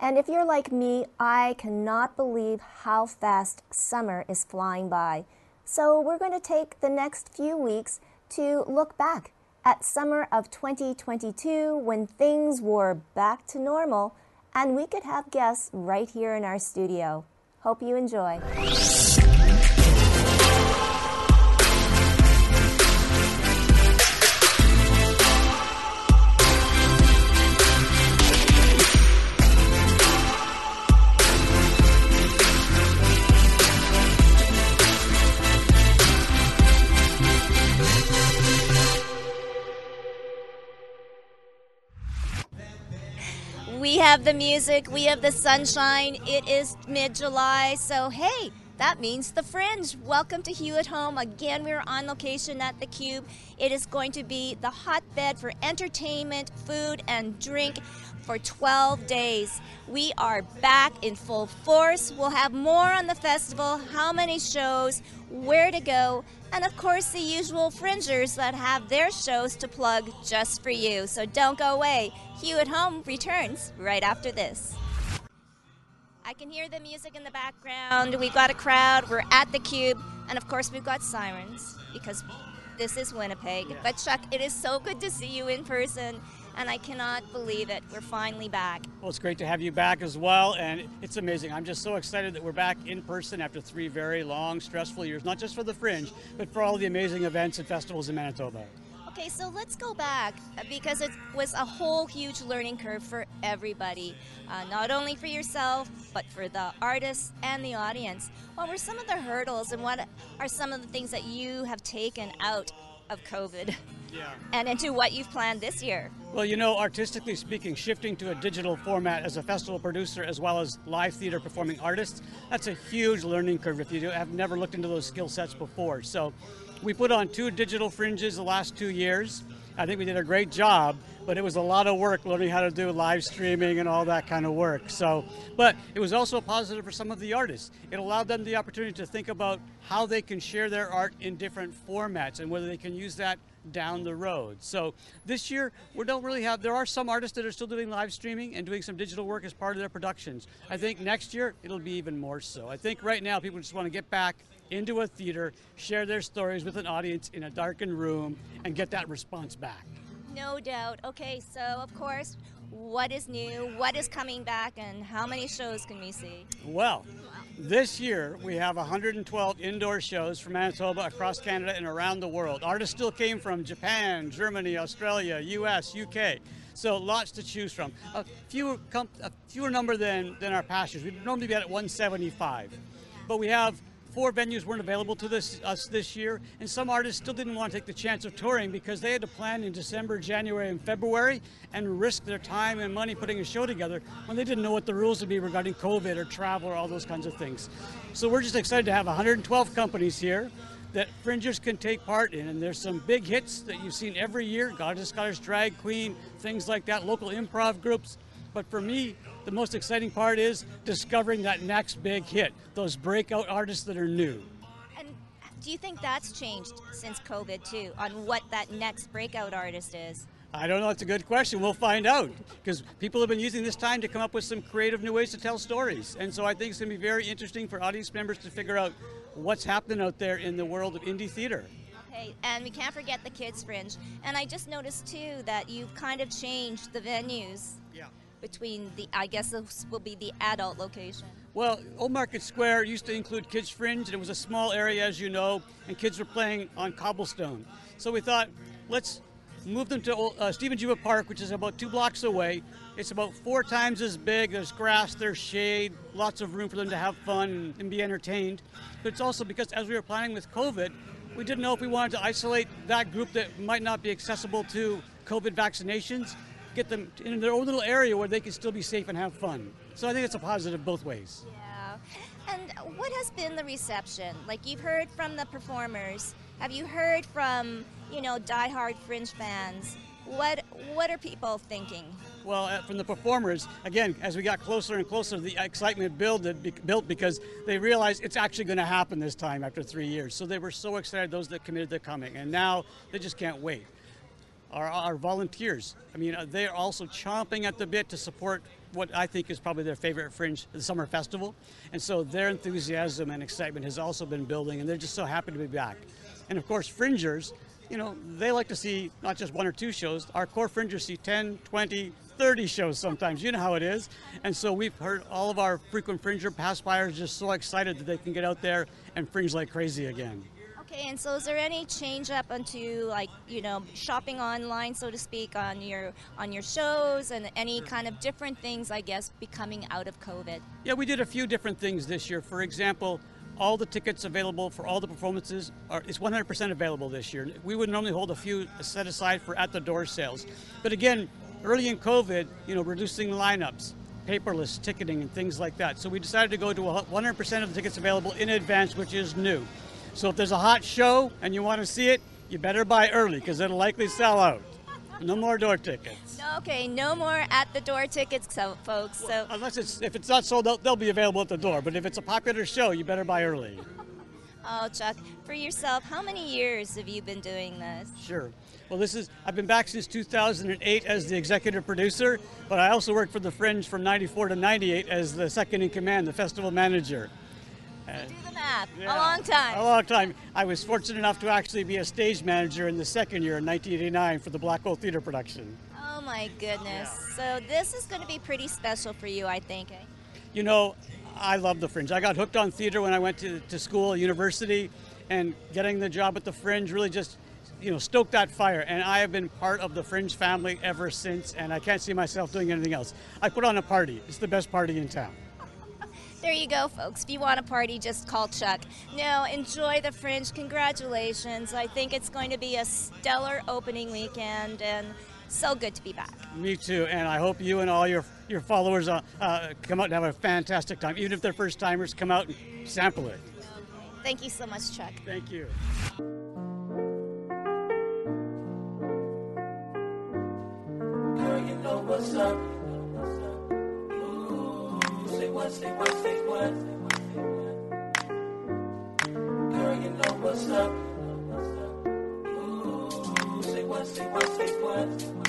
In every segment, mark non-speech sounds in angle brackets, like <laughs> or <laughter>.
And if you're like me, I cannot believe how fast summer is flying by. So, we're going to take the next few weeks to look back at summer of 2022 when things were back to normal and we could have guests right here in our studio. Hope you enjoy. We have the music, we have the sunshine. It is mid July, so hey, that means the fringe. Welcome to Hue at Home. Again, we're on location at the Cube. It is going to be the hotbed for entertainment, food, and drink for 12 days. We are back in full force. We'll have more on the festival, how many shows, where to go, and of course the usual fringers that have their shows to plug just for you. So don't go away. Hue at Home returns right after this. I can hear the music in the background. We've got a crowd. We're at the Cube. And of course, we've got sirens because this is Winnipeg. But Chuck, it is so good to see you in person and I cannot believe it. We're finally back. Well, it's great to have you back as well, and it's amazing. I'm just so excited that we're back in person after three very long, stressful years, not just for the Fringe, but for all the amazing events and festivals in Manitoba. Okay, so let's go back uh, because it was a whole huge learning curve for everybody, uh, not only for yourself, but for the artists and the audience. What were some of the hurdles and what are some of the things that you have taken out of COVID? Yeah. And into what you've planned this year? Well, you know, artistically speaking, shifting to a digital format as a festival producer as well as live theater performing artists, that's a huge learning curve if you have never looked into those skill sets before. So we put on two digital fringes the last two years. I think we did a great job, but it was a lot of work learning how to do live streaming and all that kind of work. So, but it was also positive for some of the artists. It allowed them the opportunity to think about how they can share their art in different formats and whether they can use that down the road. So this year, we don't really have, there are some artists that are still doing live streaming and doing some digital work as part of their productions. I think next year, it'll be even more so. I think right now, people just want to get back into a theater, share their stories with an audience in a darkened room, and get that response back. No doubt. Okay, so of course, what is new, what is coming back, and how many shows can we see? Well, this year, we have 112 indoor shows from Manitoba across Canada and around the world. Artists still came from Japan, Germany, Australia, US, UK. So lots to choose from. A fewer, a fewer number than, than our past years. We'd normally be at 175. But we have four venues weren't available to this, us this year, and some artists still didn't want to take the chance of touring because they had to plan in December, January, and February and risk their time and money putting a show together when they didn't know what the rules would be regarding COVID or travel or all those kinds of things. So we're just excited to have 112 companies here that fringers can take part in. And there's some big hits that you've seen every year Goddess Scottish Drag Queen, things like that, local improv groups. But for me, the most exciting part is discovering that next big hit, those breakout artists that are new. And do you think that's changed since COVID too, on what that next breakout artist is? I don't know. It's a good question. We'll find out because people have been using this time to come up with some creative new ways to tell stories. And so I think it's going to be very interesting for audience members to figure out what's happening out there in the world of indie theater. Okay, and we can't forget the Kids Fringe. And I just noticed too that you've kind of changed the venues. Between the, I guess this will be the adult location? Well, Old Market Square used to include Kids Fringe, and it was a small area, as you know, and kids were playing on cobblestone. So we thought, let's move them to uh, Stephen Juba Park, which is about two blocks away. It's about four times as big. There's grass, there's shade, lots of room for them to have fun and be entertained. But it's also because as we were planning with COVID, we didn't know if we wanted to isolate that group that might not be accessible to COVID vaccinations get them in their own little area where they can still be safe and have fun. So I think it's a positive both ways. Yeah. And what has been the reception? Like you've heard from the performers. Have you heard from, you know, diehard Fringe fans? What what are people thinking? Well, uh, from the performers, again, as we got closer and closer, the excitement built, built because they realized it's actually going to happen this time after three years. So they were so excited, those that committed to coming, and now they just can't wait. Our, our volunteers, I mean, uh, they're also chomping at the bit to support what I think is probably their favorite Fringe, the Summer Festival. And so their enthusiasm and excitement has also been building, and they're just so happy to be back. And of course, Fringers, you know, they like to see not just one or two shows. Our core fringers see 10, 20, 30 shows sometimes. You know how it is. And so we've heard all of our frequent fringer past buyers just so excited that they can get out there and fringe like crazy again. Okay, and so is there any change up onto like you know shopping online, so to speak, on your on your shows and any kind of different things, I guess, becoming out of COVID? Yeah, we did a few different things this year. For example, all the tickets available for all the performances are it's 100% available this year. We would normally hold a few set aside for at the door sales, but again, early in COVID, you know, reducing lineups, paperless ticketing, and things like that. So we decided to go to 100% of the tickets available in advance, which is new. So if there's a hot show and you want to see it, you better buy early because it'll likely sell out. No more door tickets. Okay, no more at the door tickets, so, folks. Well, so unless it's if it's not sold out, they'll be available at the door. But if it's a popular show, you better buy early. <laughs> oh, Chuck, for yourself, how many years have you been doing this? Sure. Well, this is I've been back since 2008 as the executive producer, but I also worked for the Fringe from 94 to 98 as the second in command, the festival manager. Do the math. Yeah, a long time. A long time. I was fortunate enough to actually be a stage manager in the second year in 1989 for the Black Hole Theater production. Oh my goodness. Yeah. So this is going to be pretty special for you, I think. Eh? You know, I love the Fringe. I got hooked on theater when I went to, to school, university, and getting the job at the Fringe really just you know, stoked that fire. And I have been part of the Fringe family ever since, and I can't see myself doing anything else. I put on a party. It's the best party in town. There you go, folks. If you want a party, just call Chuck. No, enjoy the Fringe. Congratulations. I think it's going to be a stellar opening weekend and so good to be back. Me too, and I hope you and all your your followers uh, uh, come out and have a fantastic time. Even if they're first timers, come out and sample it. Thank you so much, Chuck. Thank you. Girl, you know what's up what, say what, say what. Girl, you know what's up. Ooh, say what, say what, say what.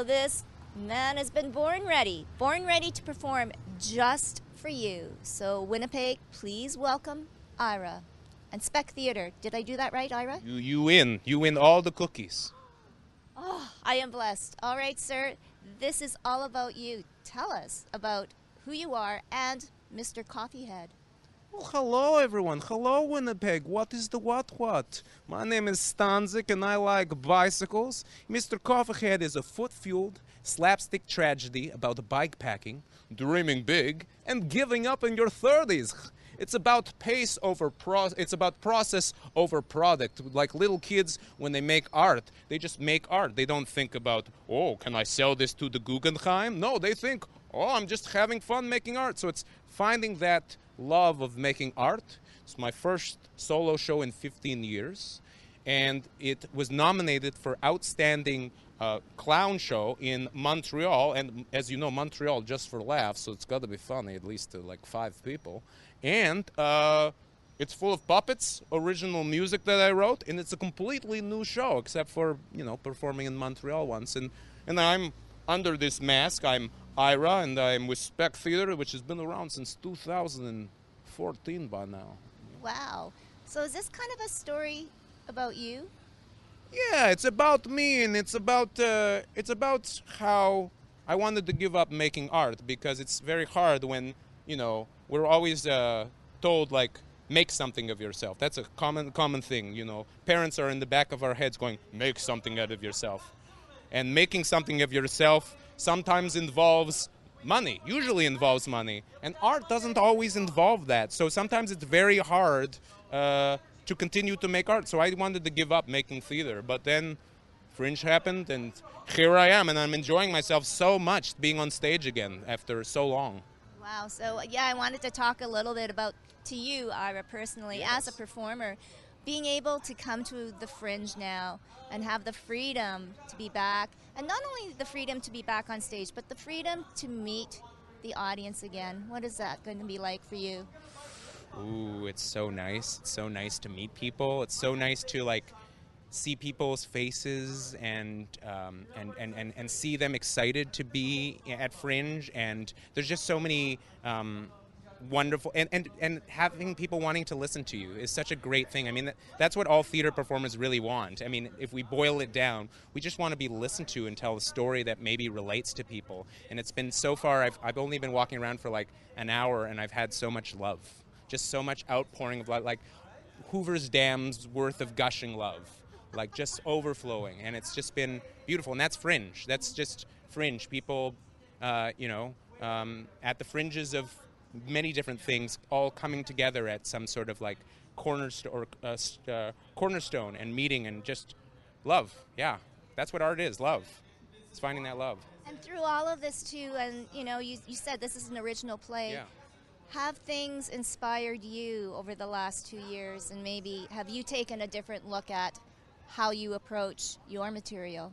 So this man has been born ready, born ready to perform just for you. So, Winnipeg, please welcome Ira. And Spec Theater, did I do that right, Ira? You, you win. You win all the cookies. Oh, I am blessed. All right, sir, this is all about you. Tell us about who you are and Mr. Coffeehead. Hello everyone. Hello Winnipeg. What is the what what? My name is Stanzik and I like bicycles. Mr. Coffeehead is a foot-fueled slapstick tragedy about bike packing, dreaming big, and giving up in your 30s. It's about pace over pro- it's about process over product. Like little kids when they make art, they just make art. They don't think about, "Oh, can I sell this to the Guggenheim?" No, they think, "Oh, I'm just having fun making art." So it's finding that love of making art. It's my first solo show in 15 years, and it was nominated for Outstanding uh, Clown Show in Montreal. And as you know, Montreal just for laughs, so it's got to be funny, at least to like five people. And uh, it's full of puppets, original music that I wrote, and it's a completely new show, except for you know performing in Montreal once. And and I'm under this mask. I'm Ira, and I'm with Spec Theater, which has been around since 2014 by now. Wow. So is this kind of a story about you? Yeah, it's about me, and it's about uh, it's about how I wanted to give up making art because it's very hard when you know we're always uh, told like make something of yourself. That's a common common thing. You know, parents are in the back of our heads going make something out of yourself, and making something of yourself sometimes involves money. Usually involves money, and art doesn't always involve that. So sometimes it's very hard. Uh, to continue to make art. So I wanted to give up making theater, but then Fringe happened, and here I am, and I'm enjoying myself so much being on stage again after so long. Wow. So yeah, I wanted to talk a little bit about to you, Ira, personally, Yes. as a performer, being able to come to the Fringe now and have the freedom to be back, and not only the freedom to be back on stage, but the freedom to meet the audience again. What is that going to be like for you? Ooh, it's so nice. It's so nice to meet people. It's so nice to like see people's faces and um, and, and, and and see them excited to be at Fringe. And there's just so many. Um, wonderful and, and and having people wanting to listen to you is such a great thing. I mean that, that's what all theater performers really want. I mean if we boil it down we just want to be listened to and tell a story that maybe relates to people. And it's been so far i've, I've only been walking around for like an hour and i've had so much love. Just so much outpouring of love like hoover's dam's worth of gushing love. Like just overflowing and it's just been beautiful. And that's fringe. That's just fringe. People uh, you know um, at the fringes of many different things all coming together at some sort of like cornerstone or uh, st- uh, cornerstone and meeting and just love. Yeah. That's what art is love. It's finding that love. And through all of this too, and you know, you, you said this is an original play. yeah. Have things inspired you over the last two years, and maybe have you taken a different look at how you approach your material?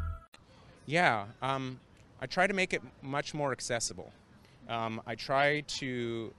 Yeah, um, I try to make it much more accessible. Um, I try to,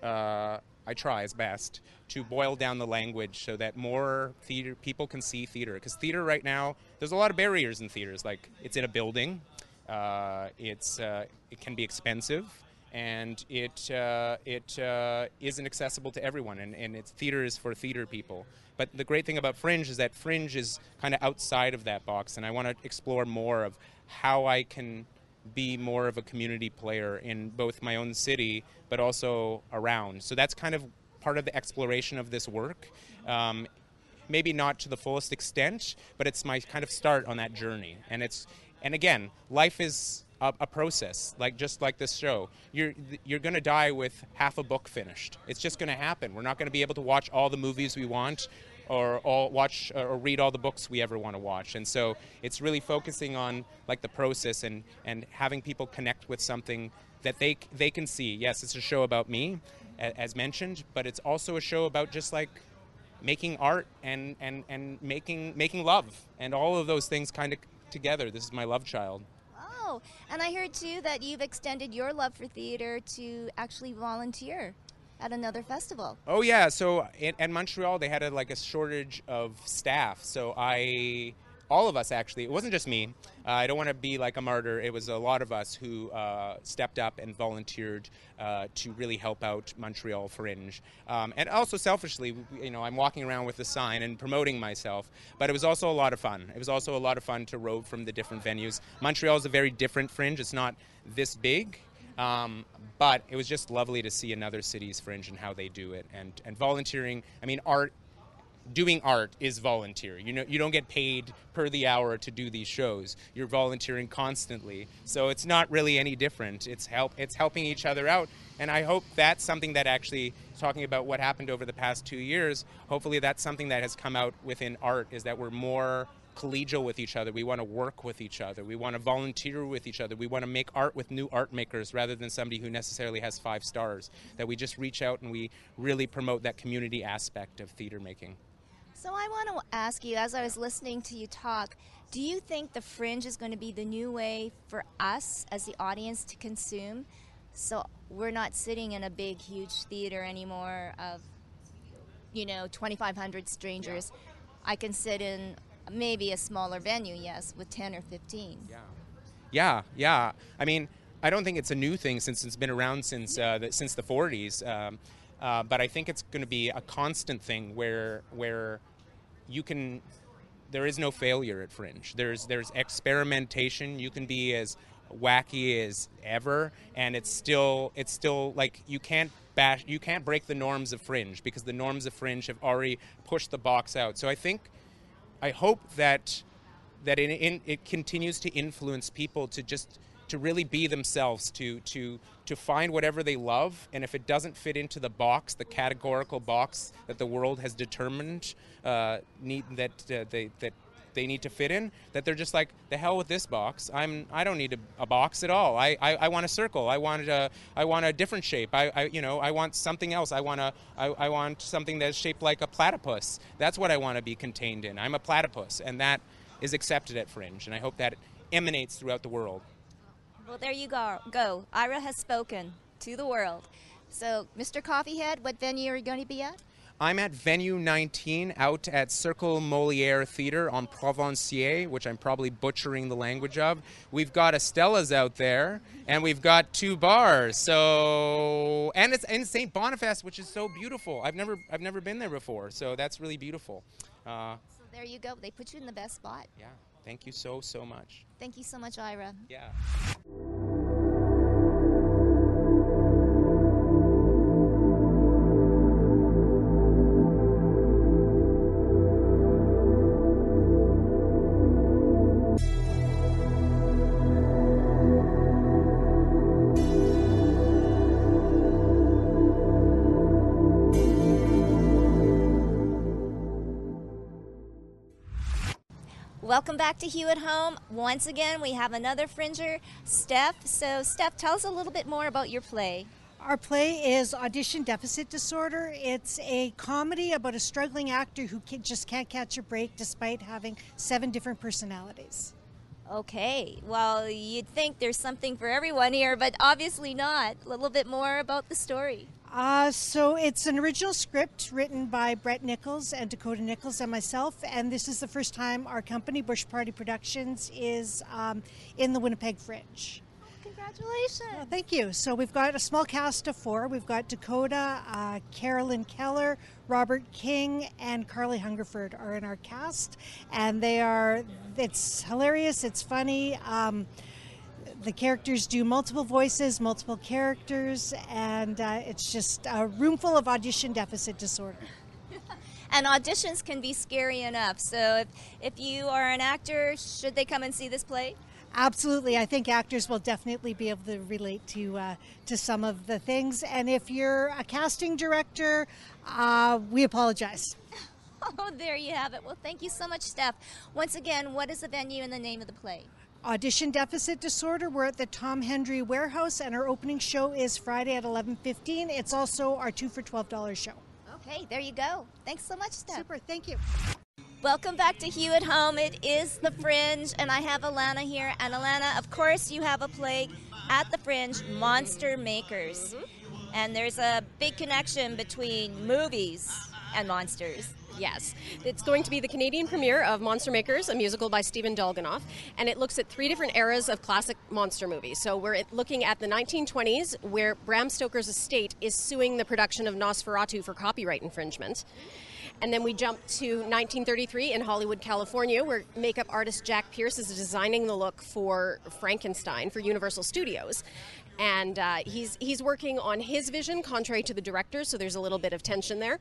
uh, I try as best to boil down the language so that more theater people can see theater. Because theater right now, there's a lot of barriers in theaters. Like it's in a building, uh, it's uh, it can be expensive, and it uh, it uh, isn't accessible to everyone. And, and it's theater is for theater people. But the great thing about Fringe is that Fringe is kind of outside of that box, and I want to explore more of how I can be more of a community player in both my own city, but also around. So that's kind of part of the exploration of this work. Um, maybe not to the fullest extent, but it's my kind of start on that journey. And it's and again, life is a, a process, like just like this show. You're you're going to die with half a book finished. It's just going to happen. We're not going to be able to watch all the movies we want. Or all watch uh, or read all the books we ever want to watch, and so it's really focusing on like the process and and having people connect with something that they they can see. Yes, it's a show about me, as mentioned, but it's also a show about just like making art and, and, and making making love and all of those things kind of together. This is my love child. Oh, and I heard too that you've extended your love for theater to actually volunteer at another festival. Oh yeah, so in, at Montreal they had a, like a shortage of staff. So I, all of us actually, it wasn't just me. Uh, I don't want to be like a martyr. It was a lot of us who uh, stepped up and volunteered uh, to really help out Montreal Fringe. Um, and also selfishly, you know, I'm walking around with a sign and promoting myself. But it was also a lot of fun. It was also a lot of fun to rove from the different venues. Montreal is a very different Fringe. It's not this big. Um, but it was just lovely to see another city's fringe and how they do it. And, and volunteering i mean art doing art is volunteer. You know you don't get paid per the hour to do these shows. You're volunteering constantly. So it's not really any different. It's help it's helping each other out. And i hope that's something that actually talking about what happened over the past two years hopefully that's something that has come out within art is that we're more collegial with each other. We want to work with each other. We want to volunteer with each other. We want to make art with new art makers rather than somebody who necessarily has five stars. That we just reach out and we really promote that community aspect of theater making. So I want to ask you, as I was listening to you talk, do you think the fringe is going to be the new way for us as the audience to consume? So we're not sitting in a big, huge theater anymore of, you know, 2,500 strangers. I can sit in maybe a smaller venue, yes, with 10 or 15. Yeah. Yeah, yeah. I mean, I don't think it's a new thing since it's been around since uh, the, since the 40s. Um, uh, but I think it's going to be a constant thing where where you can there is no failure at Fringe. There's there's experimentation. You can be as wacky as ever, and it's still it's still like you can't bash you can't break the norms of Fringe because the norms of Fringe have already pushed the box out. So I think I hope that that in, it continues to influence people to just to really be themselves, to to to find whatever they love, and if it doesn't fit into the box, the categorical box that the world has determined uh, need that uh, they that they need to fit in, that they're just like the hell with this box. I'm I don't need a, a box at all. I, I, I, want a circle. I want a I want a different shape. I, I you know I want something else. I want a I, I want something that's shaped like a platypus. That's what I want to be contained in. I'm a platypus, and that is accepted at Fringe, and I hope that emanates throughout the world. Well, there you go. Go. Ira has spoken to the world. So, Mr. Coffeehead, what venue are you going to be at? I'm at Venue 19 out at Circle Moliere Theater on Provencher, which I'm probably butchering the language of. We've got Estella's out there, and we've got two bars. So, and it's in St. Boniface, which is so beautiful. I've never, I've never been there before, so that's really beautiful. Uh, so there you go. They put you in the best spot. Yeah. Thank you so, so much. Thank you so much, Ira. Yeah. Welcome back to Hue at Home. Once again, we have another Fringer, Steph. So, Steph, tell us a little bit more about your play. Our play is Audition Deficit Disorder. It's a comedy about a struggling actor who can, just can't catch a break despite having seven different personalities. Okay, well, you'd think there's something for everyone here, but obviously not. A little bit more about the story. Uh, so it's an original script written by Brett Nichols and Dakota Nichols and myself, and this is the first time our company, Bush Party Productions, is um, in the Winnipeg Fringe. Congratulations! Thank you. So we've got a small cast of four. We've got Dakota, uh, Carolyn Keller, Robert King, and Carly Hungerford are in our cast, and they are. It's hilarious. It's funny. Um, the characters do multiple voices, multiple characters, and uh, it's just a room full of audition deficit disorder. <laughs> and auditions can be scary enough. So if, if you are an actor, should they come and see this play? Absolutely, I think actors will definitely be able to relate to uh, to some of the things. And if you're a casting director, uh, we apologize. <laughs> Oh, there you have it. Well, thank you so much, Steph. Once again, what is the venue and the name of the play? Audition deficit disorder. We're at the Tom Hendry Warehouse, and our opening show is Friday at 11:15. It's also our two for twelve dollars show. Okay, there you go. Thanks so much, Steph. Super, thank you. Welcome back to Hue at Home. It is the Fringe, and I have Alana here. And Alana, of course, you have a play at the Fringe, Monster Makers, mm-hmm. and there's a big connection between movies and monsters. Yes. It's going to be the Canadian premiere of Monster Makers, a musical by Stephen Dolginoff, and it looks at three different eras of classic monster movies. So we're looking at the 1920s, where Bram Stoker's estate is suing the production of Nosferatu for copyright infringement. And then we jump to 1933 in Hollywood, California, where makeup artist Jack Pierce is designing the look for Frankenstein for Universal Studios and uh, he's he's working on his vision contrary to the director so there's a little bit of tension there.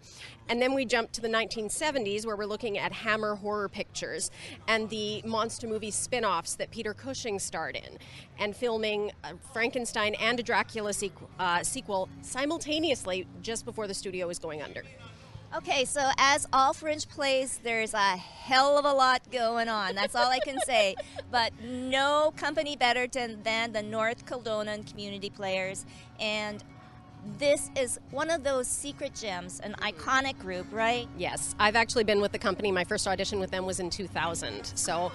And then we jump to the 1970s where we're looking at hammer horror pictures and the monster movie spin-offs that peter cushing starred in and filming uh, frankenstein and a dracula sequ- uh, sequel simultaneously just before the studio was going under Okay, so as all Fringe plays, there's a hell of a lot going on. That's all I can say. <laughs> But no company better than, than the North Kildonan Community Players. And this is one of those secret gems, an iconic group, right? Yes, I've actually been with the company. My first audition with them was in 2000, so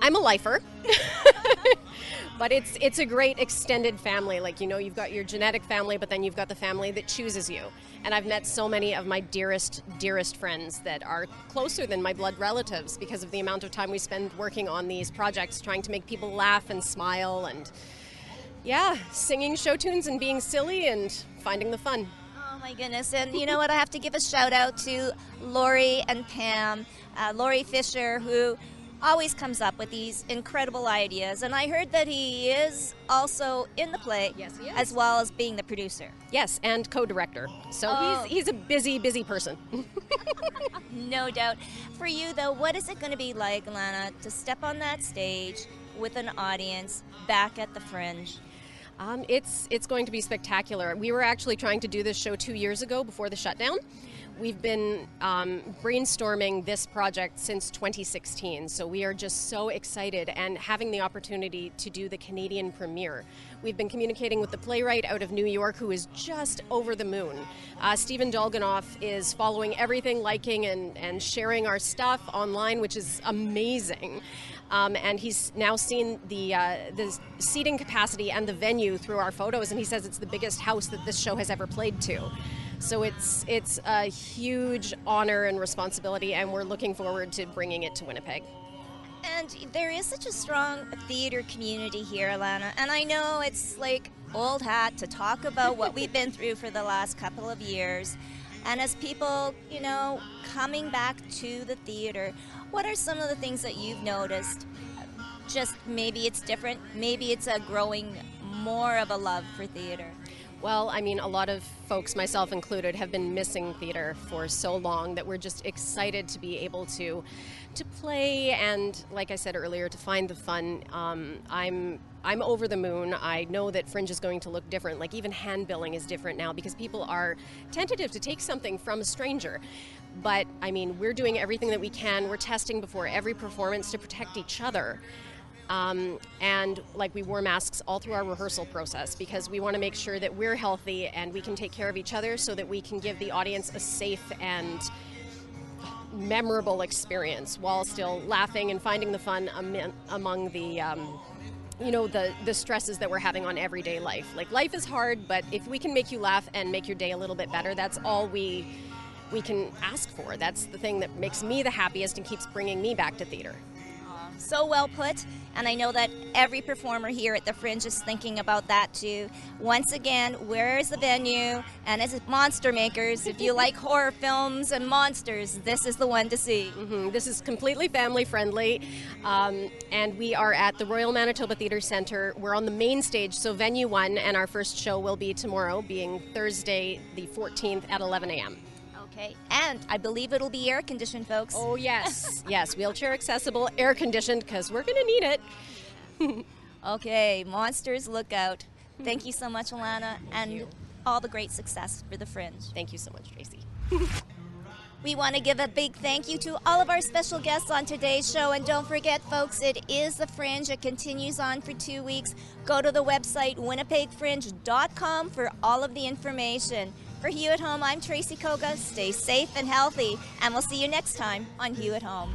I'm a lifer. <laughs> but it's it's a great extended family. Like you know, you've got your genetic family, but then you've got the family that chooses you. And I've met so many of my dearest, dearest friends that are closer than my blood relatives because of the amount of time we spend working on these projects, trying to make people laugh and smile and yeah, singing show tunes and being silly and finding the fun. Oh my goodness. And you know what? I have to give a shout out to Lori and Pam. Uh, Lori Fisher, who always comes up with these incredible ideas. And I heard that he is also in the play, yes, as well as being the producer. Yes, and co-director. So Oh. he's he's a busy, busy person. <laughs> <laughs> No doubt. For you, though, what is it going to be like, Lana, to step on that stage with an audience back at the Fringe? Um, it's it's going to be spectacular. We were actually trying to do this show two years ago before the shutdown. We've been um, brainstorming this project since 2016, so we are just so excited and having the opportunity to do the Canadian premiere. We've been communicating with the playwright out of New York who is just over the moon. Uh, Stephen Dolginoff is following everything, liking and, and sharing our stuff online, which is amazing. Um, and he's now seen the uh, the seating capacity and the venue through our photos, and he says it's the biggest house that this show has ever played to. So it's it's a huge honor and responsibility, and we're looking forward to bringing it to Winnipeg. And there is such a strong theater community here, Alana. And I know it's like old hat to talk about what we've been through for the last couple of years. And as people, you know, coming back to the theater, what are some of the things that you've noticed? Just maybe it's different, maybe it's a growing more of a love for theater. Well, I mean, a lot of folks, myself included, have been missing theater for so long that we're just excited to be able to to play and, like I said earlier, to find the fun. Um, I'm I'm over the moon. I know that Fringe is going to look different. Like even hand billing is different now because people are tentative to take something from a stranger. But I mean, we're doing everything that we can. We're testing before every performance to protect each other. Um, and like we wore masks all through our rehearsal process because we want to make sure that we're healthy and we can take care of each other so that we can give the audience a safe and memorable experience while still laughing and finding the fun am- among the um, you know the the stresses that we're having on everyday life. Like life is hard but if we can make you laugh and make your day a little bit better that's all we we can ask for. That's the thing that makes me the happiest and keeps bringing me back to theater So well put, and I know that every performer here at the Fringe is thinking about that too. Once again, where is the venue? And as monster makers, if you like horror films and monsters, this is the one to see. Mhm. This is completely family friendly, um, and we are at the Royal Manitoba Theatre Centre. We're on the main stage, so venue one, and our first show will be tomorrow, being Thursday the 14th at 11 a.m. Okay, and I believe it'll be air conditioned, folks. Oh, yes. <laughs> yes, wheelchair accessible, air conditioned, because we're going to need it. <laughs> Okay, monsters, look out. Thank you so much, Alana, and all the great success for the Fringe. Thank you so much, Tracy. We want to give a big thank you to all of our special guests on today's show. And don't forget, folks, it is the Fringe. It continues on for two weeks. Go to the website winnipegfringe.com for all of the information. For Hue at Home, I'm Tracy Koga. Stay safe and healthy, and we'll see you next time on Hue at Home.